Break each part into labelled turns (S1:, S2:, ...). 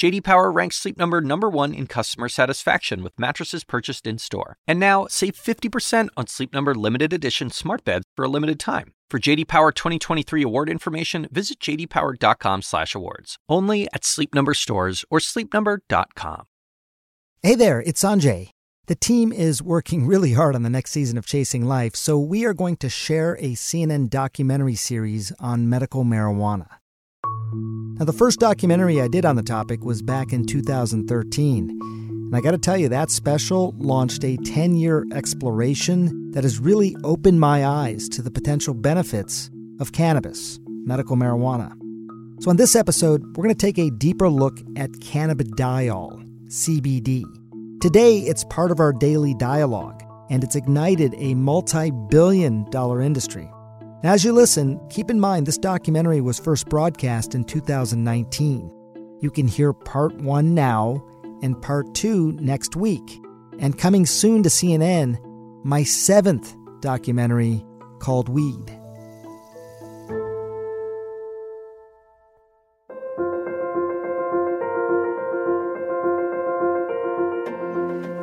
S1: JD Power ranks Sleep Number number 1 in customer satisfaction with mattresses purchased in-store. And now, save 50% on Sleep Number limited edition smart beds for a limited time. For JD Power 2023 award information, visit jdpower.com/awards. Only at Sleep Number stores or sleepnumber.com.
S2: Hey there, it's Sanjay. The team is working really hard on the next season of Chasing Life, so we are going to share a CNN documentary series on medical marijuana. Now, the first documentary I did on the topic was back in 2013. And I got to tell you, that special launched a 10 year exploration that has really opened my eyes to the potential benefits of cannabis, medical marijuana. So, in this episode, we're going to take a deeper look at cannabidiol, CBD. Today, it's part of our daily dialogue, and it's ignited a multi billion dollar industry. As you listen, keep in mind this documentary was first broadcast in 2019. You can hear part one now and part two next week. And coming soon to CNN, my seventh documentary called Weed.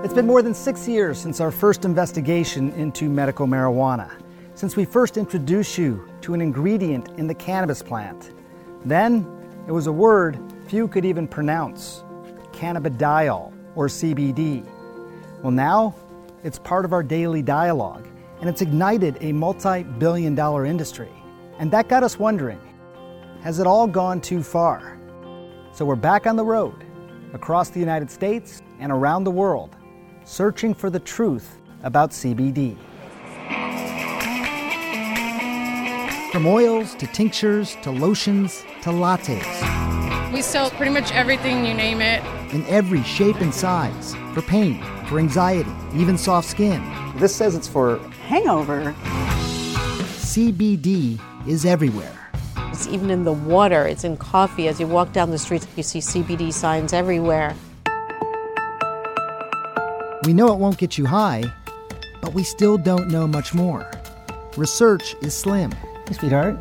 S2: It's been more than six years since our first investigation into medical marijuana, since we first introduced you to an ingredient in the cannabis plant. Then, it was a word few could even pronounce cannabidiol, or CBD. Well, now it's part of our daily dialogue, and it's ignited a multi billion dollar industry. And that got us wondering has it all gone too far? So we're back on the road, across the United States and around the world, searching for the truth about CBD. From oils to tinctures to lotions to lattes.
S3: We sell pretty much everything, you name it
S2: in every shape and size for pain, for anxiety, even soft skin.
S4: This says it's for
S5: hangover.
S2: CBD is everywhere.
S6: It's even in the water, it's in coffee. As you walk down the streets, you see CBD signs everywhere.
S2: We know it won't get you high, but we still don't know much more. Research is slim.
S4: Hey, sweetheart.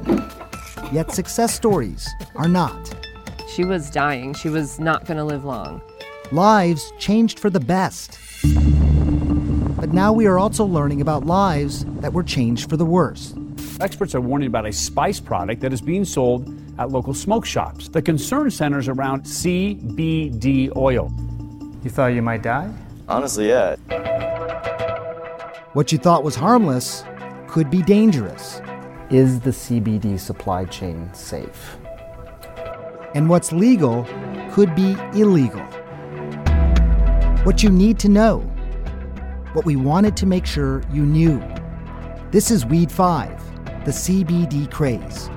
S2: Yet success stories are not.
S7: She was dying. She was not going to live long.
S2: Lives changed for the best. But now we are also learning about lives that were changed for the worse.
S8: Experts are warning about a spice product that is being sold at local smoke shops. The concern centers around CBD oil.
S4: You thought you might die?
S9: Honestly, yeah.
S2: What you thought was harmless could be dangerous.
S4: Is the CBD supply chain safe?
S2: and what's legal could be illegal. What you need to know, what we wanted to make sure you knew. This is Weed 5, the CBD craze.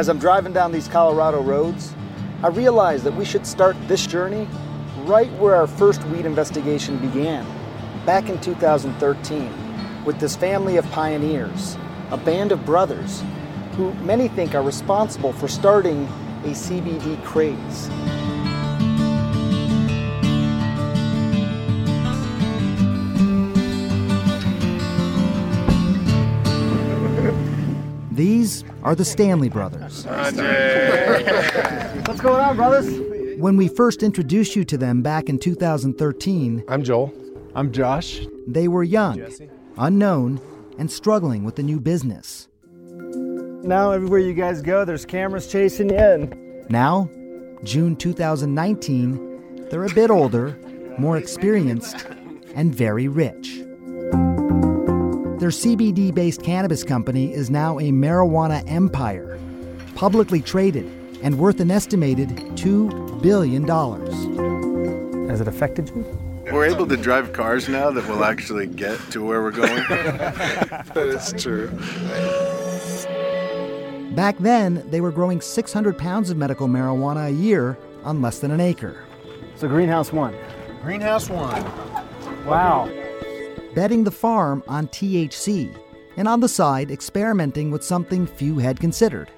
S4: As I'm driving down these Colorado roads, I realized that we should start this journey right where our first weed investigation began, back in 2013, with this family of pioneers, a band of brothers who many think are responsible for starting a CBD craze.
S2: Are the Stanley brothers.
S4: What's going on, brothers?
S2: When we first introduced you to them back in 2013,
S10: I'm Joel. I'm Josh.
S2: They were young, unknown, and struggling with the new business.
S4: Now, everywhere you guys go, there's cameras chasing you in.
S2: Now, June 2019, they're a bit older, more experienced, and very rich. Their CBD based cannabis company is now a marijuana empire, publicly traded and worth an estimated $2 billion.
S4: Has it affected you?
S10: We're able to drive cars now that will actually get to where we're going. that is true.
S2: Back then, they were growing 600 pounds of medical marijuana a year on less than an acre.
S4: So, Greenhouse One.
S10: Greenhouse One.
S4: Wow.
S2: Betting the farm on THC, and on the side, experimenting with something few had considered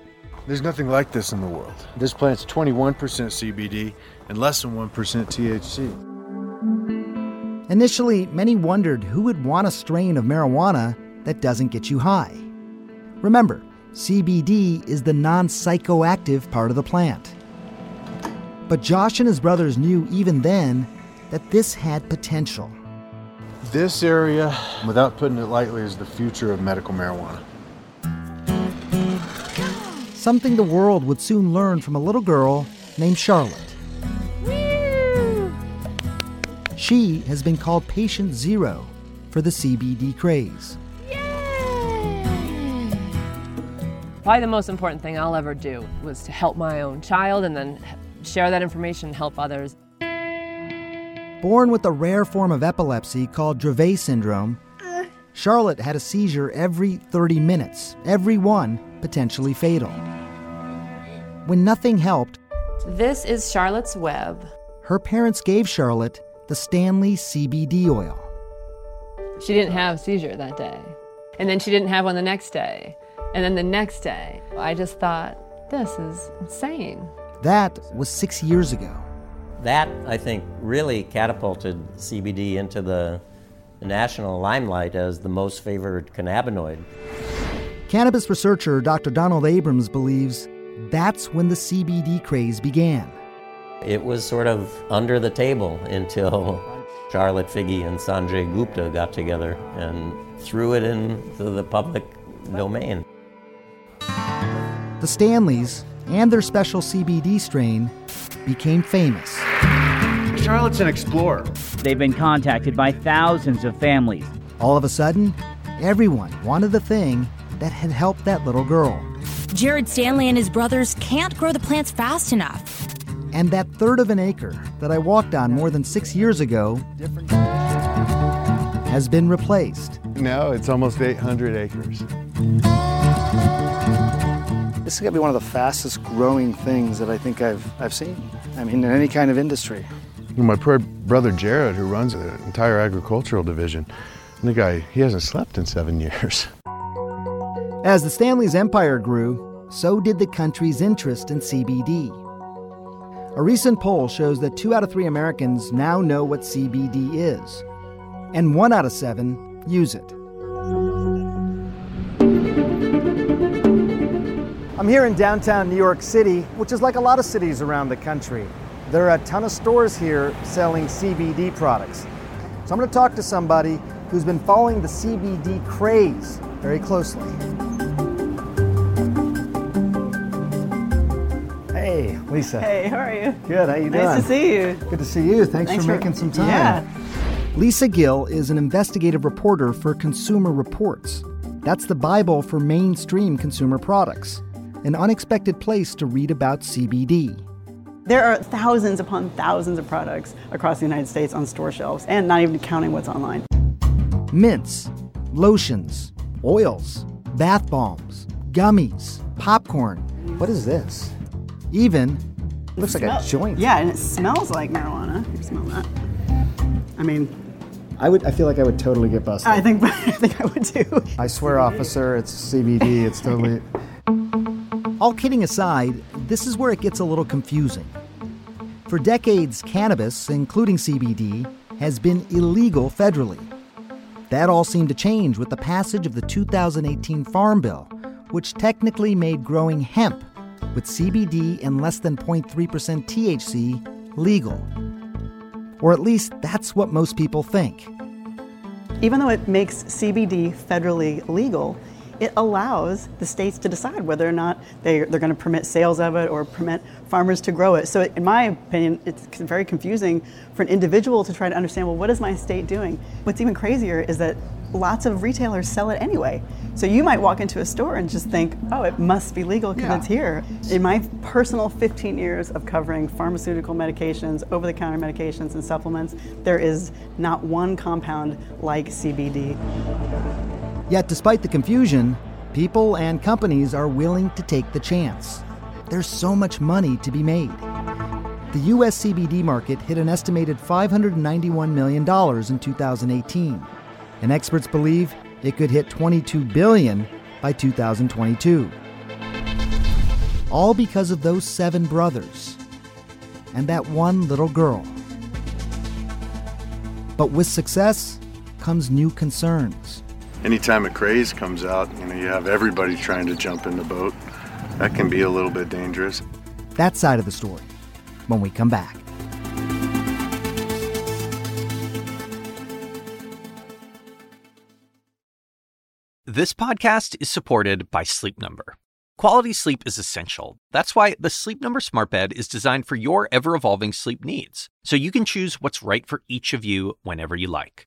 S10: There's nothing like this in the world. This plant's 21% CBD and less than 1% THC.
S2: Initially, many wondered who would want a strain of marijuana that doesn't get you high. Remember, CBD is the non psychoactive part of the plant. But Josh and his brothers knew even then that this had potential.
S10: This area, without putting it lightly, is the future of medical marijuana.
S2: Something the world would soon learn from a little girl named Charlotte. She has been called patient zero for the CBD craze.
S7: Probably the most important thing I'll ever do was to help my own child and then share that information and help others.
S2: Born with a rare form of epilepsy called Dravet syndrome, Charlotte had a seizure every 30 minutes, every one potentially fatal. When nothing helped,
S7: This is Charlotte's Web.
S2: her parents gave Charlotte the Stanley CBD oil.
S7: She didn't have a seizure that day. And then she didn't have one the next day. And then the next day. I just thought, this is insane.
S2: That was six years ago.
S5: That, I think, really catapulted CBD into the national limelight as the most favored cannabinoid.
S2: Cannabis researcher Dr. Donald Abrams believes that's when the CBD craze began.
S5: It was sort of under the table until Charlotte Figi and Sanjay Gupta got together and threw it into the public domain.
S2: The Stanleys and their special CBD strain became famous.
S9: Charlotte's an explorer. They've been contacted by thousands of families.
S2: All of a sudden, everyone wanted the thing that had helped that little girl.
S11: Jared Stanley and his brothers can't grow the plants fast enough.
S2: And that third of an acre that I walked on more than six years ago has been replaced.
S10: Now it's almost 800 acres.
S4: This is going to be one of the fastest growing things that I think I've, I've seen. I mean, in any kind of industry.
S10: My poor brother Jared, who runs the entire agricultural division, the guy, he hasn't slept in seven years.
S2: As the Stanley's empire grew, so did the country's interest in CBD. A recent poll shows that two out of three Americans now know what CBD is, and one out of seven use it. I'm here in downtown New York City, which is like a lot of cities around the country. There are a ton of stores here selling CBD products. So I'm going to talk to somebody who's been following the CBD craze very closely. Hey, Lisa.
S12: Hey, how are you?
S2: Good. How are you doing?
S12: Nice to see you.
S2: Good to see you. Thanks,
S12: Thanks
S2: for
S12: for-
S2: making some time.
S12: Yeah.
S2: Lisa Gill is an investigative reporter for Consumer Reports. That's the Bible for mainstream consumer products, an unexpected place to read about CBD.
S12: There are thousands upon thousands of products across the United States on store shelves, and not even counting what's online.
S2: Mints, lotions, oils, bath bombs, gummies, popcorn. What is this? Even looks like a joint.
S12: Yeah, and it smells like marijuana. You smell that? I mean,
S4: I would. I feel like I would totally get busted.
S12: I think I think I would too.
S4: I swear, officer, it's CBD. It's totally.
S2: All kidding aside, this is where it gets a little confusing. For decades, cannabis, including CBD, has been illegal federally. That all seemed to change with the passage of the 2018 Farm Bill, which technically made growing hemp with CBD and less than 0.3% THC legal. Or at least that's what most people think.
S12: Even though it makes CBD federally legal, it allows the states to decide whether or not they, they're going to permit sales of it or permit farmers to grow it. So, in my opinion, it's very confusing for an individual to try to understand well, what is my state doing? What's even crazier is that lots of retailers sell it anyway. So, you might walk into a store and just think, oh, it must be legal because
S4: Yeah.
S12: it's here. In my personal 15 years of covering pharmaceutical medications, over the counter medications, and supplements, there is not one compound like CBD.
S2: Yet, despite the confusion, people and companies are willing to take the chance. There's so much money to be made. the U.S. CBD market hit an estimated $591 million in 2018, and experts believe it could hit 22 billion by 2022. All because of those seven brothers and that one little girl. But with success comes new concerns.
S10: Anytime a craze comes out, you know, you have everybody trying to jump in the boat. That can be a little bit dangerous.
S2: That side of the story when we come back.
S1: This podcast is supported by Sleep Number. Quality sleep is essential. That's why the Sleep Number Smart Bed is designed for your ever evolving sleep needs, so you can choose what's right for each of you whenever you like.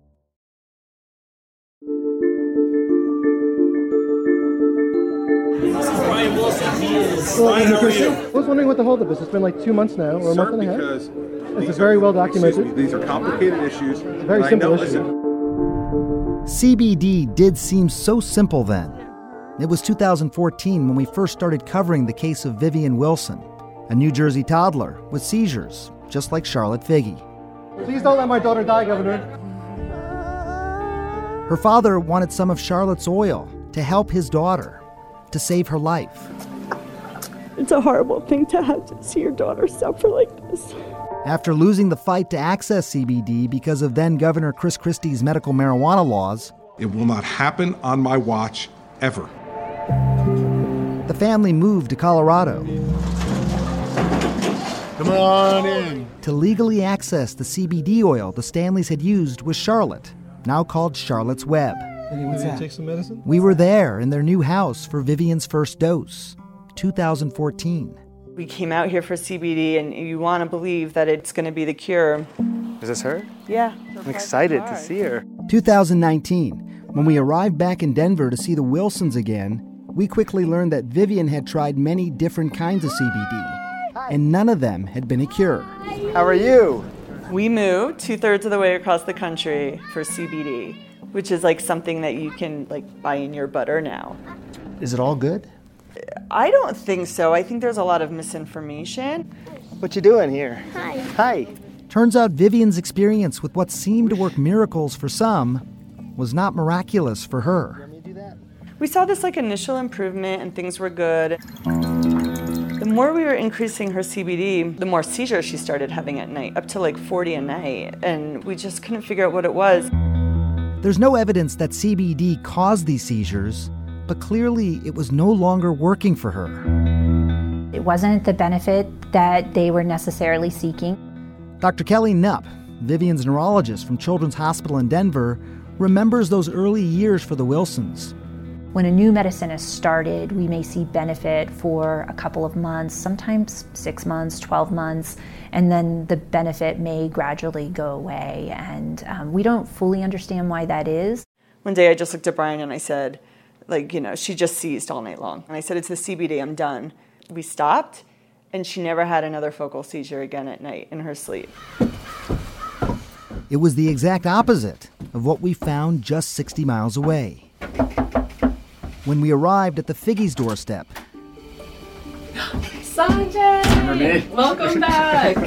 S13: He how are you?
S14: I was wondering what the holdup is. It's been like two months now, or a month and a half.
S13: because
S14: It's very well documented.
S13: me, these are complicated issues.
S14: It's a very simple
S13: know-
S14: issue.
S2: CBD did seem so simple then. It was 2014 when we first started covering the case of Vivian Wilson, a New Jersey toddler with seizures, just like Charlotte Figi.
S14: Please don't let my daughter die, Governor.
S2: Her father wanted some of Charlotte's oil to help his daughter, to save her life.
S15: It's a horrible thing to have to see your daughter suffer like this.
S2: After losing the fight to access CBD because of then Governor Chris Christie's medical marijuana laws,
S16: It will not happen on my watch ever.
S2: the family moved to Colorado
S10: Come on in.
S2: to legally access the CBD oil the Stanleys had used with Charlotte, now called Charlotte's Web.
S14: What's that? Take some medicine.
S2: We were there in their new house for Vivian's first dose, 2014.
S17: We came out here for CBD, and you want to believe that it's going to be the cure.
S4: Is this her?
S17: Yeah.
S4: I'm excited to see her.
S2: 2019, when we arrived back in Denver to see the Wilsons again, we quickly learned that Vivian had tried many different kinds of CBD, and none of them had been a cure.
S4: How are you?
S17: We moved two thirds of the way across the country for CBD, which is like something that you can like buy in your butter now.
S2: Is it all good?
S17: I don't think so. I think there's a lot of misinformation.
S4: What you doing here?
S17: Hi.
S4: Hi.
S2: Turns out Vivian's experience with what seemed to work miracles for some was not miraculous for her.
S17: We saw this like initial improvement and things were good. The more we were increasing her CBD, the more seizures she started having at night, up to like 40 a night. And we just couldn't figure out what it was.
S2: There's no evidence that CBD caused these seizures, but clearly it was no longer working for her.
S18: It wasn't the benefit that they were necessarily seeking.
S2: Dr. Kelly Knupp, Vivian's neurologist from Children's Hospital in Denver, remembers those early years for the Wilsons.
S18: When a new medicine is started, we may see benefit for a couple of months, sometimes six months, 12 months, and then the benefit may gradually go away. And um, we don't fully understand why that is.
S17: One day I just looked at Brian and I said, like, you know, she just seized all night long. And I said, it's the CBD, I'm done. We stopped, and she never had another focal seizure again at night in her sleep.
S2: It was the exact opposite of what we found just 60 miles away. when we arrived at the Figi's doorstep.
S7: Sanjay! Welcome back!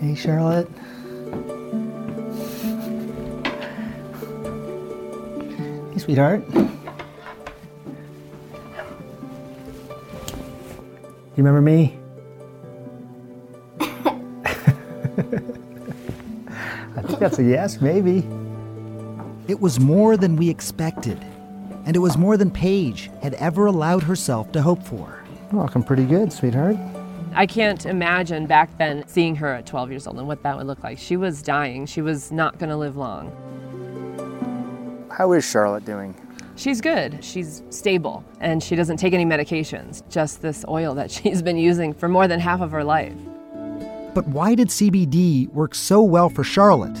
S2: Hey, Charlotte. Hey, sweetheart. You remember me? I think that's a yes, maybe. It was more than we expected, and it was more than Paige had ever allowed herself to hope for. Looking pretty good, sweetheart.
S7: I can't imagine back then seeing her at 12 years old and what that would look like. She was dying. She was not going to live long.
S4: How is Charlotte doing?
S7: She's good. She's stable and she doesn't take any medications, just this oil that she's been using for more than half of her life.
S2: But why did CBD work so well for Charlotte,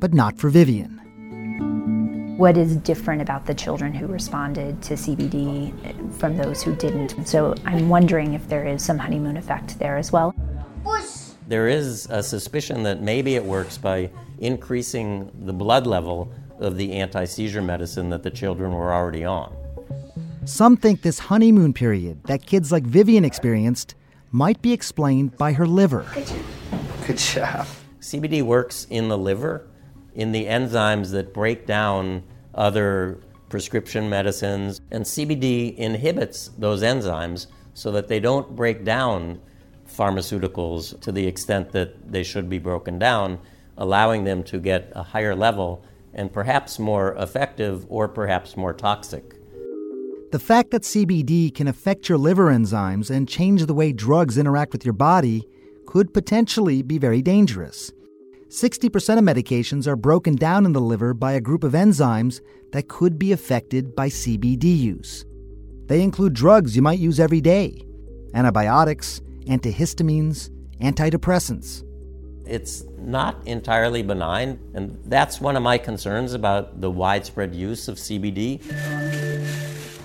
S2: but not for Vivian?
S18: What is different about the children who responded to CBD from those who didn't? So I'm wondering if there is some honeymoon effect there as well.
S5: There is a suspicion that maybe it works by increasing the blood level of the anti seizure medicine that the children were already on.
S2: Some think this honeymoon period that kids like Vivian experienced might be explained by her liver.
S4: Good job.
S5: CBD works in the liver, in the enzymes that break down other prescription medicines, and CBD inhibits those enzymes so that they don't break down pharmaceuticals to the extent that they should be broken down, allowing them to get a higher level and perhaps more effective or perhaps more toxic.
S2: The fact that CBD can affect your liver enzymes and change the way drugs interact with your body could potentially be very dangerous. 60% of medications are broken down in the liver by a group of enzymes that could be affected by CBD use. They include drugs you might use every day antibiotics, antihistamines, antidepressants.
S5: It's not entirely benign, and that's one of my concerns about the widespread use of CBD.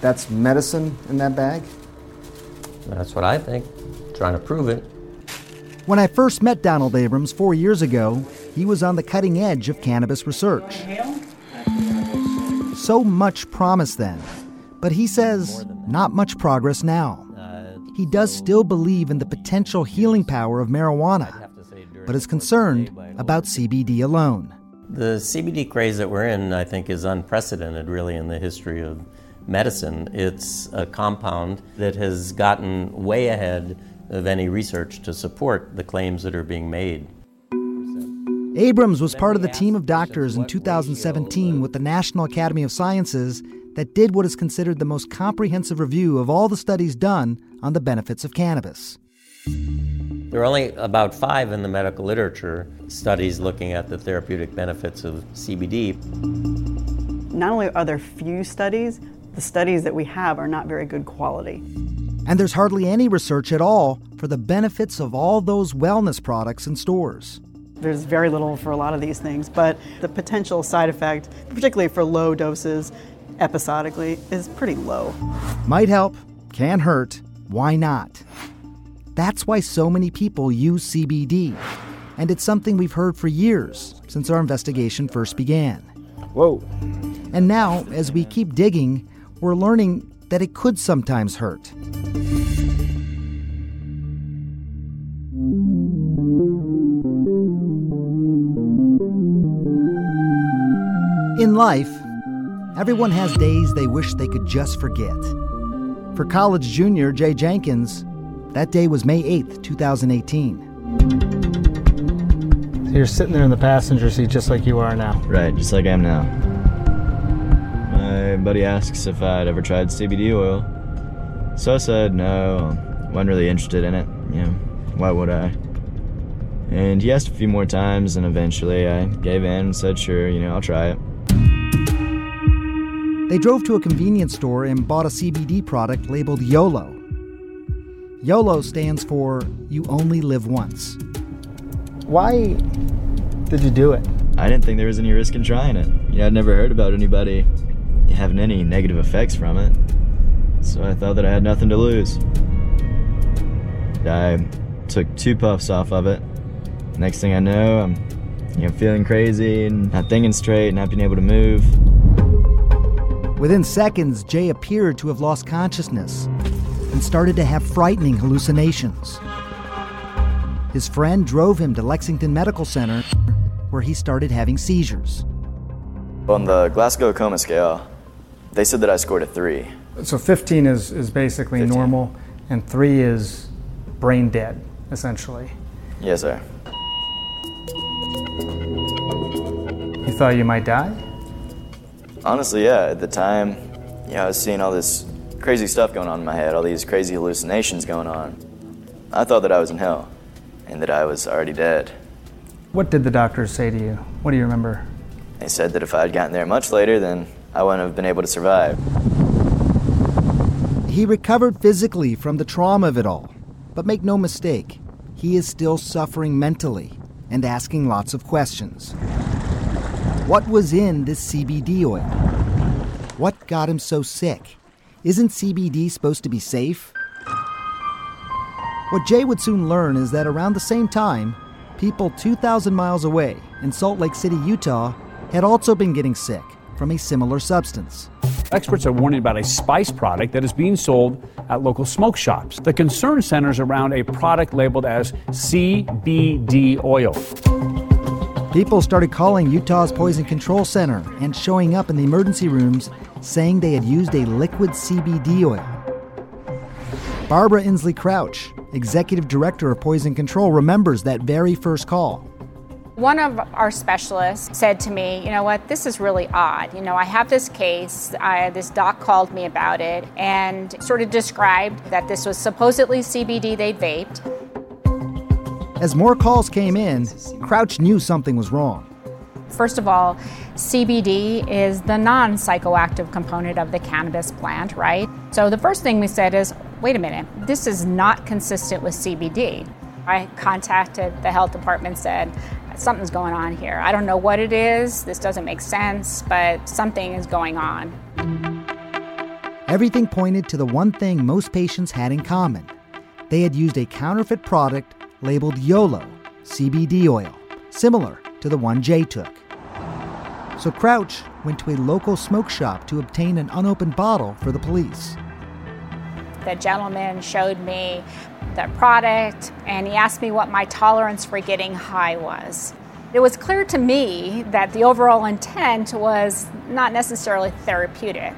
S4: That's medicine in that bag?
S5: That's what I think. Trying to prove it.
S2: When I first met Donald Abrams four years ago, he was on the cutting edge of cannabis research. So much promise then, but he says not much progress now. He does still believe in the potential healing power of marijuana, but is concerned about CBD alone.
S5: The CBD craze that we're in, I think, is unprecedented really in the history of medicine. It's a compound that has gotten way ahead of any research to support the claims that are being made.
S2: Abrams was part of the team of doctors in 2017 with the National Academy of Sciences that did what is considered the most comprehensive review of all the studies done on the benefits of cannabis.
S5: There are only about five in the medical literature studies looking at the therapeutic benefits of CBD.
S12: Not only are there few studies, the studies that we have are not very good quality.
S2: And there's hardly any research at all for the benefits of all those wellness products in stores.
S12: There's very little for a lot of these things, but the potential side effect, particularly for low doses episodically, is pretty low.
S2: Might help, can hurt, why not? That's why so many people use CBD. And it's something we've heard for years since our investigation first began.
S4: Whoa.
S2: And now, as we keep digging, we're learning that it could sometimes hurt. In life, everyone has days they wish they could just forget. For college junior Jay Jenkins, that day was May 8th, 2018.
S19: So you're sitting there in the passenger seat just like you are now.
S20: Right, just like I am now. My buddy asks if I'd ever tried CBD oil. So I said no, wasn't really interested in it. You know, why would I? And he asked a few more times, and eventually I gave in and said, sure, you know, I'll try it.
S2: They drove to a convenience store and bought a CBD product labeled YOLO. YOLO stands for You Only Live Once.
S19: Why did you do it?
S20: I didn't think there was any risk in trying it. You know, I'd never heard about anybody having any negative effects from it. So I thought that I had nothing to lose. I took two puffs off of it. Next thing I know, I'm you know, feeling crazy and not thinking straight, not being able to move.
S2: Within seconds, Jay appeared to have lost consciousness and started to have frightening hallucinations. His friend drove him to Lexington Medical Center, where he started having seizures.
S20: On the Glasgow Coma Scale, they said that I scored a three.
S19: So 15 is, is basically
S20: 15.
S19: normal, and 3 is brain dead, essentially.
S20: Yes, sir.
S19: You thought you might die?
S20: Honestly, yeah. At the time, you know, I was seeing all this crazy stuff going on in my head, all these crazy hallucinations going on. I thought that I was in hell and that I was already dead.
S19: What did the doctors say to you? What do you remember?
S20: They said that if I had gotten there much later, then I wouldn't have been able to survive.
S2: He recovered physically from the trauma of it all. But make no mistake, he is still suffering mentally and asking lots of questions. What was in this CBD oil? What got him so sick? Isn't CBD supposed to be safe? What Jay would soon learn is that around the same time, people 2,000 miles away in Salt Lake City, Utah, had also been getting sick from a similar substance.
S8: Experts are warning about a spice product that is being sold at local smoke shops. The concern centers around a product labeled as CBD oil.
S2: People started calling Utah's Poison Control Center and showing up in the emergency rooms saying they had used a liquid CBD oil. Barbara Insley Crouch, executive director of Poison Control, remembers that very first call.
S21: One of our specialists said to me, you know what, this is really odd. You know, I have this case, I, this doc called me about it and sort of described that this was supposedly CBD they'd vaped.
S2: As more calls came in, Crouch knew something was wrong.
S21: First of all, CBD is the non psychoactive component of the cannabis plant, right? So the first thing we said is wait a minute, this is not consistent with CBD. I contacted the health department, said, something's going on here. I don't know what it is, this doesn't make sense, but something is going on.
S2: Everything pointed to the one thing most patients had in common they had used a counterfeit product labeled YOLO, CBD oil, similar to the one Jay took. So Crouch went to a local smoke shop to obtain an unopened bottle for the police.
S21: The gentleman showed me the product and he asked me what my tolerance for getting high was. It was clear to me that the overall intent was not necessarily therapeutic.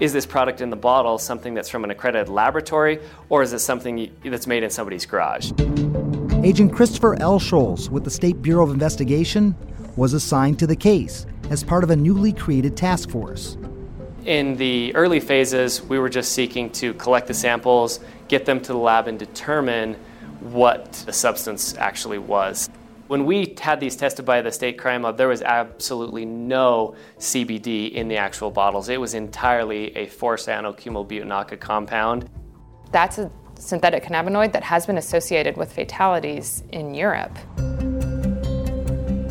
S22: Is this product in the bottle something that's from an accredited laboratory, or is it something that's made in somebody's garage?
S2: Agent Christopher L. Scholes with the State Bureau of Investigation was assigned to the case as part of a newly created task force.
S22: In the early phases, we were just seeking to collect the samples, get them to the lab, and determine what the substance actually was. When we had these tested by the state crime lab, there was absolutely no CBD in the actual bottles. It was entirely a 4-cyano-cumyl-butinaca compound.
S23: That's a synthetic cannabinoid that has been associated with fatalities in Europe.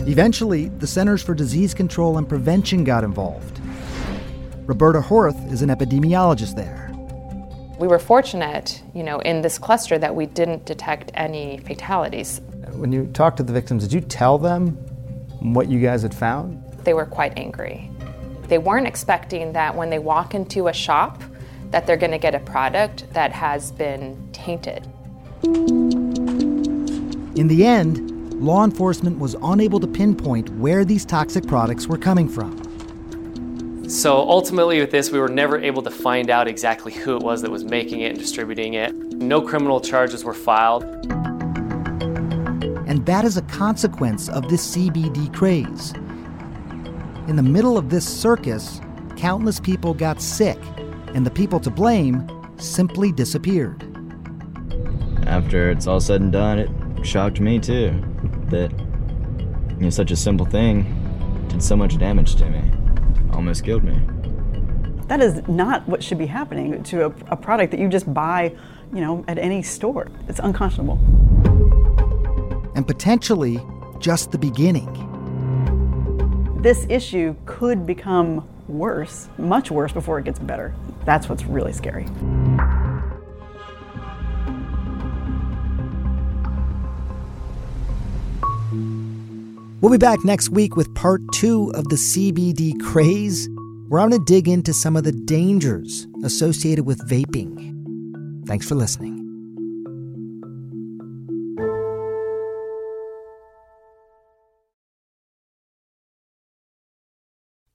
S2: Eventually, the Centers for Disease Control and Prevention got involved. Roberta Horth is an epidemiologist there.
S23: We were fortunate, you know, in this cluster that we didn't detect any fatalities.
S19: When you talked to the victims, did you tell them what you guys had found?
S23: They were quite angry. They weren't expecting that when they walk into a shop that they're going to get a product that has been tainted.
S2: In the end, law enforcement was unable to pinpoint where these toxic products were coming from.
S22: So ultimately, with this, we were never able to find out exactly who it was that was making it and distributing it. No criminal charges were filed.
S2: And that is a consequence of this CBD craze. In the middle of this circus, countless people got sick, and the people to blame simply disappeared.
S20: After it's all said and done, it shocked me too that you know such a simple thing did so much damage to me. Almost killed me.
S12: That is not what should be happening to a, a product that you just buy, you know, at any store. It's unconscionable.
S2: And potentially just the beginning.
S12: This issue could become worse, much worse before it gets better. That's what's really scary.
S2: We'll be back next week with part two of the CBD craze, where I'm going to dig into some of the dangers associated with vaping. Thanks for listening.